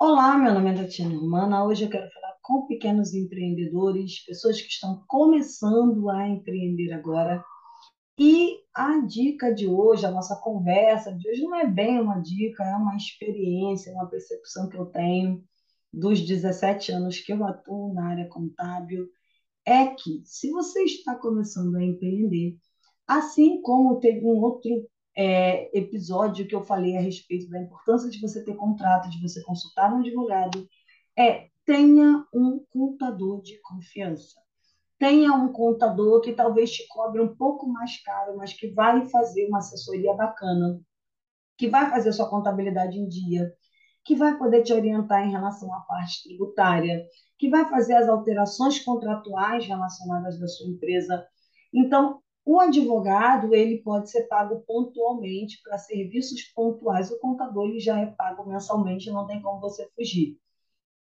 Olá, meu nome é Tatiana Romana. Hoje eu quero falar com pequenos empreendedores, pessoas que estão começando a empreender agora. E a dica de hoje, a nossa conversa de hoje, não é bem uma dica, é uma experiência, uma percepção que eu tenho dos 17 anos que eu atuo na área contábil. É que, se você está começando a empreender, assim como teve um outro é, episódio que eu falei a respeito da importância de você ter contrato, de você consultar um advogado, é tenha um contador de confiança. Tenha um contador que talvez te cobre um pouco mais caro, mas que vai fazer uma assessoria bacana, que vai fazer sua contabilidade em dia, que vai poder te orientar em relação à parte tributária, que vai fazer as alterações contratuais relacionadas da sua empresa. Então, o advogado ele pode ser pago pontualmente para serviços pontuais. O contador ele já é pago mensalmente, não tem como você fugir.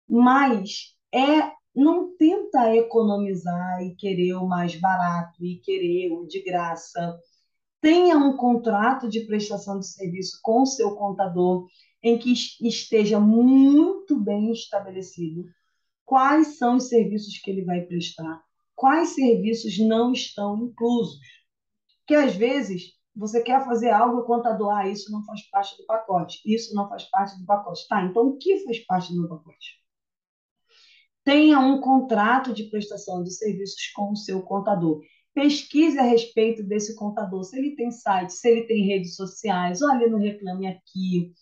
Mas é não tenta economizar e querer o mais barato e querer o de graça. Tenha um contrato de prestação de serviço com o seu contador em que esteja muito bem estabelecido quais são os serviços que ele vai prestar, quais serviços não estão inclusos. Que às vezes você quer fazer algo, o contador, ah, isso não faz parte do pacote, isso não faz parte do pacote. Tá, então o que faz parte do pacote? Tenha um contrato de prestação de serviços com o seu contador. Pesquise a respeito desse contador, se ele tem site, se ele tem redes sociais, olhe no Reclame Aqui,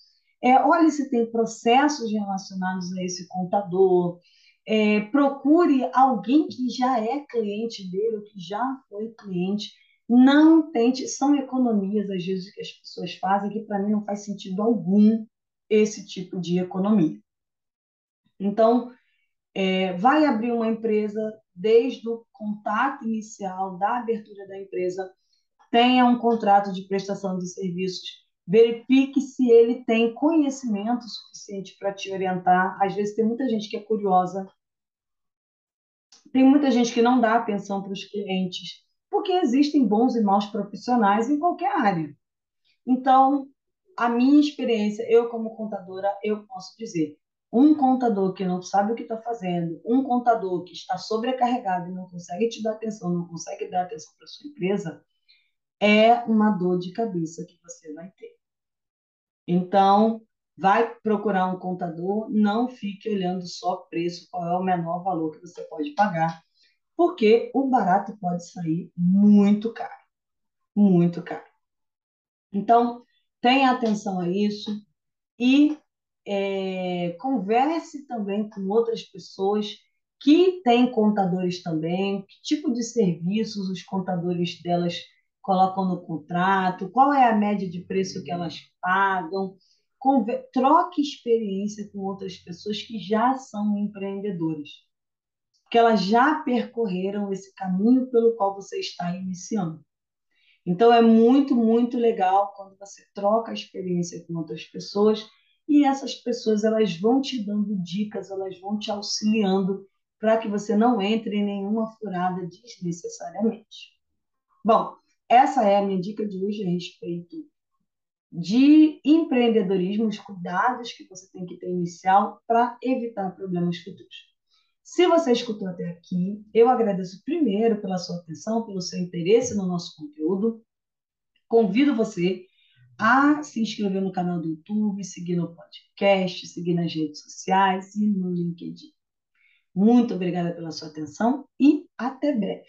é, olhe se tem processos relacionados a esse contador, é, procure alguém que já é cliente dele, que já foi cliente. Não tente, são economias às vezes que as pessoas fazem que para mim não faz sentido algum esse tipo de economia. Então, é, vai abrir uma empresa desde o contato inicial da abertura da empresa, tenha um contrato de prestação de serviços, verifique se ele tem conhecimento suficiente para te orientar. Às vezes tem muita gente que é curiosa, tem muita gente que não dá atenção para os clientes, porque existem bons e maus profissionais em qualquer área. Então, a minha experiência, eu como contadora, eu posso dizer, um contador que não sabe o que está fazendo, um contador que está sobrecarregado e não consegue te dar atenção, não consegue dar atenção para sua empresa, é uma dor de cabeça que você vai ter. Então, vai procurar um contador, não fique olhando só preço, qual é o menor valor que você pode pagar, porque o barato pode sair muito caro, muito caro. Então, tenha atenção a isso e é, converse também com outras pessoas que têm contadores também, que tipo de serviços os contadores delas colocam no contrato, qual é a média de preço que elas pagam. Troque experiência com outras pessoas que já são empreendedores, porque elas já percorreram esse caminho pelo qual você está iniciando. Então é muito, muito legal quando você troca a experiência com outras pessoas e essas pessoas elas vão te dando dicas, elas vão te auxiliando para que você não entre em nenhuma furada desnecessariamente. Bom, essa é a minha dica de hoje a respeito de empreendedorismo, os cuidados que você tem que ter inicial para evitar problemas futuros. Se você escutou até aqui, eu agradeço primeiro pela sua atenção, pelo seu interesse no nosso conteúdo. Convido você a se inscrever no canal do YouTube, seguir no podcast, seguir nas redes sociais e no LinkedIn. Muito obrigada pela sua atenção e até breve.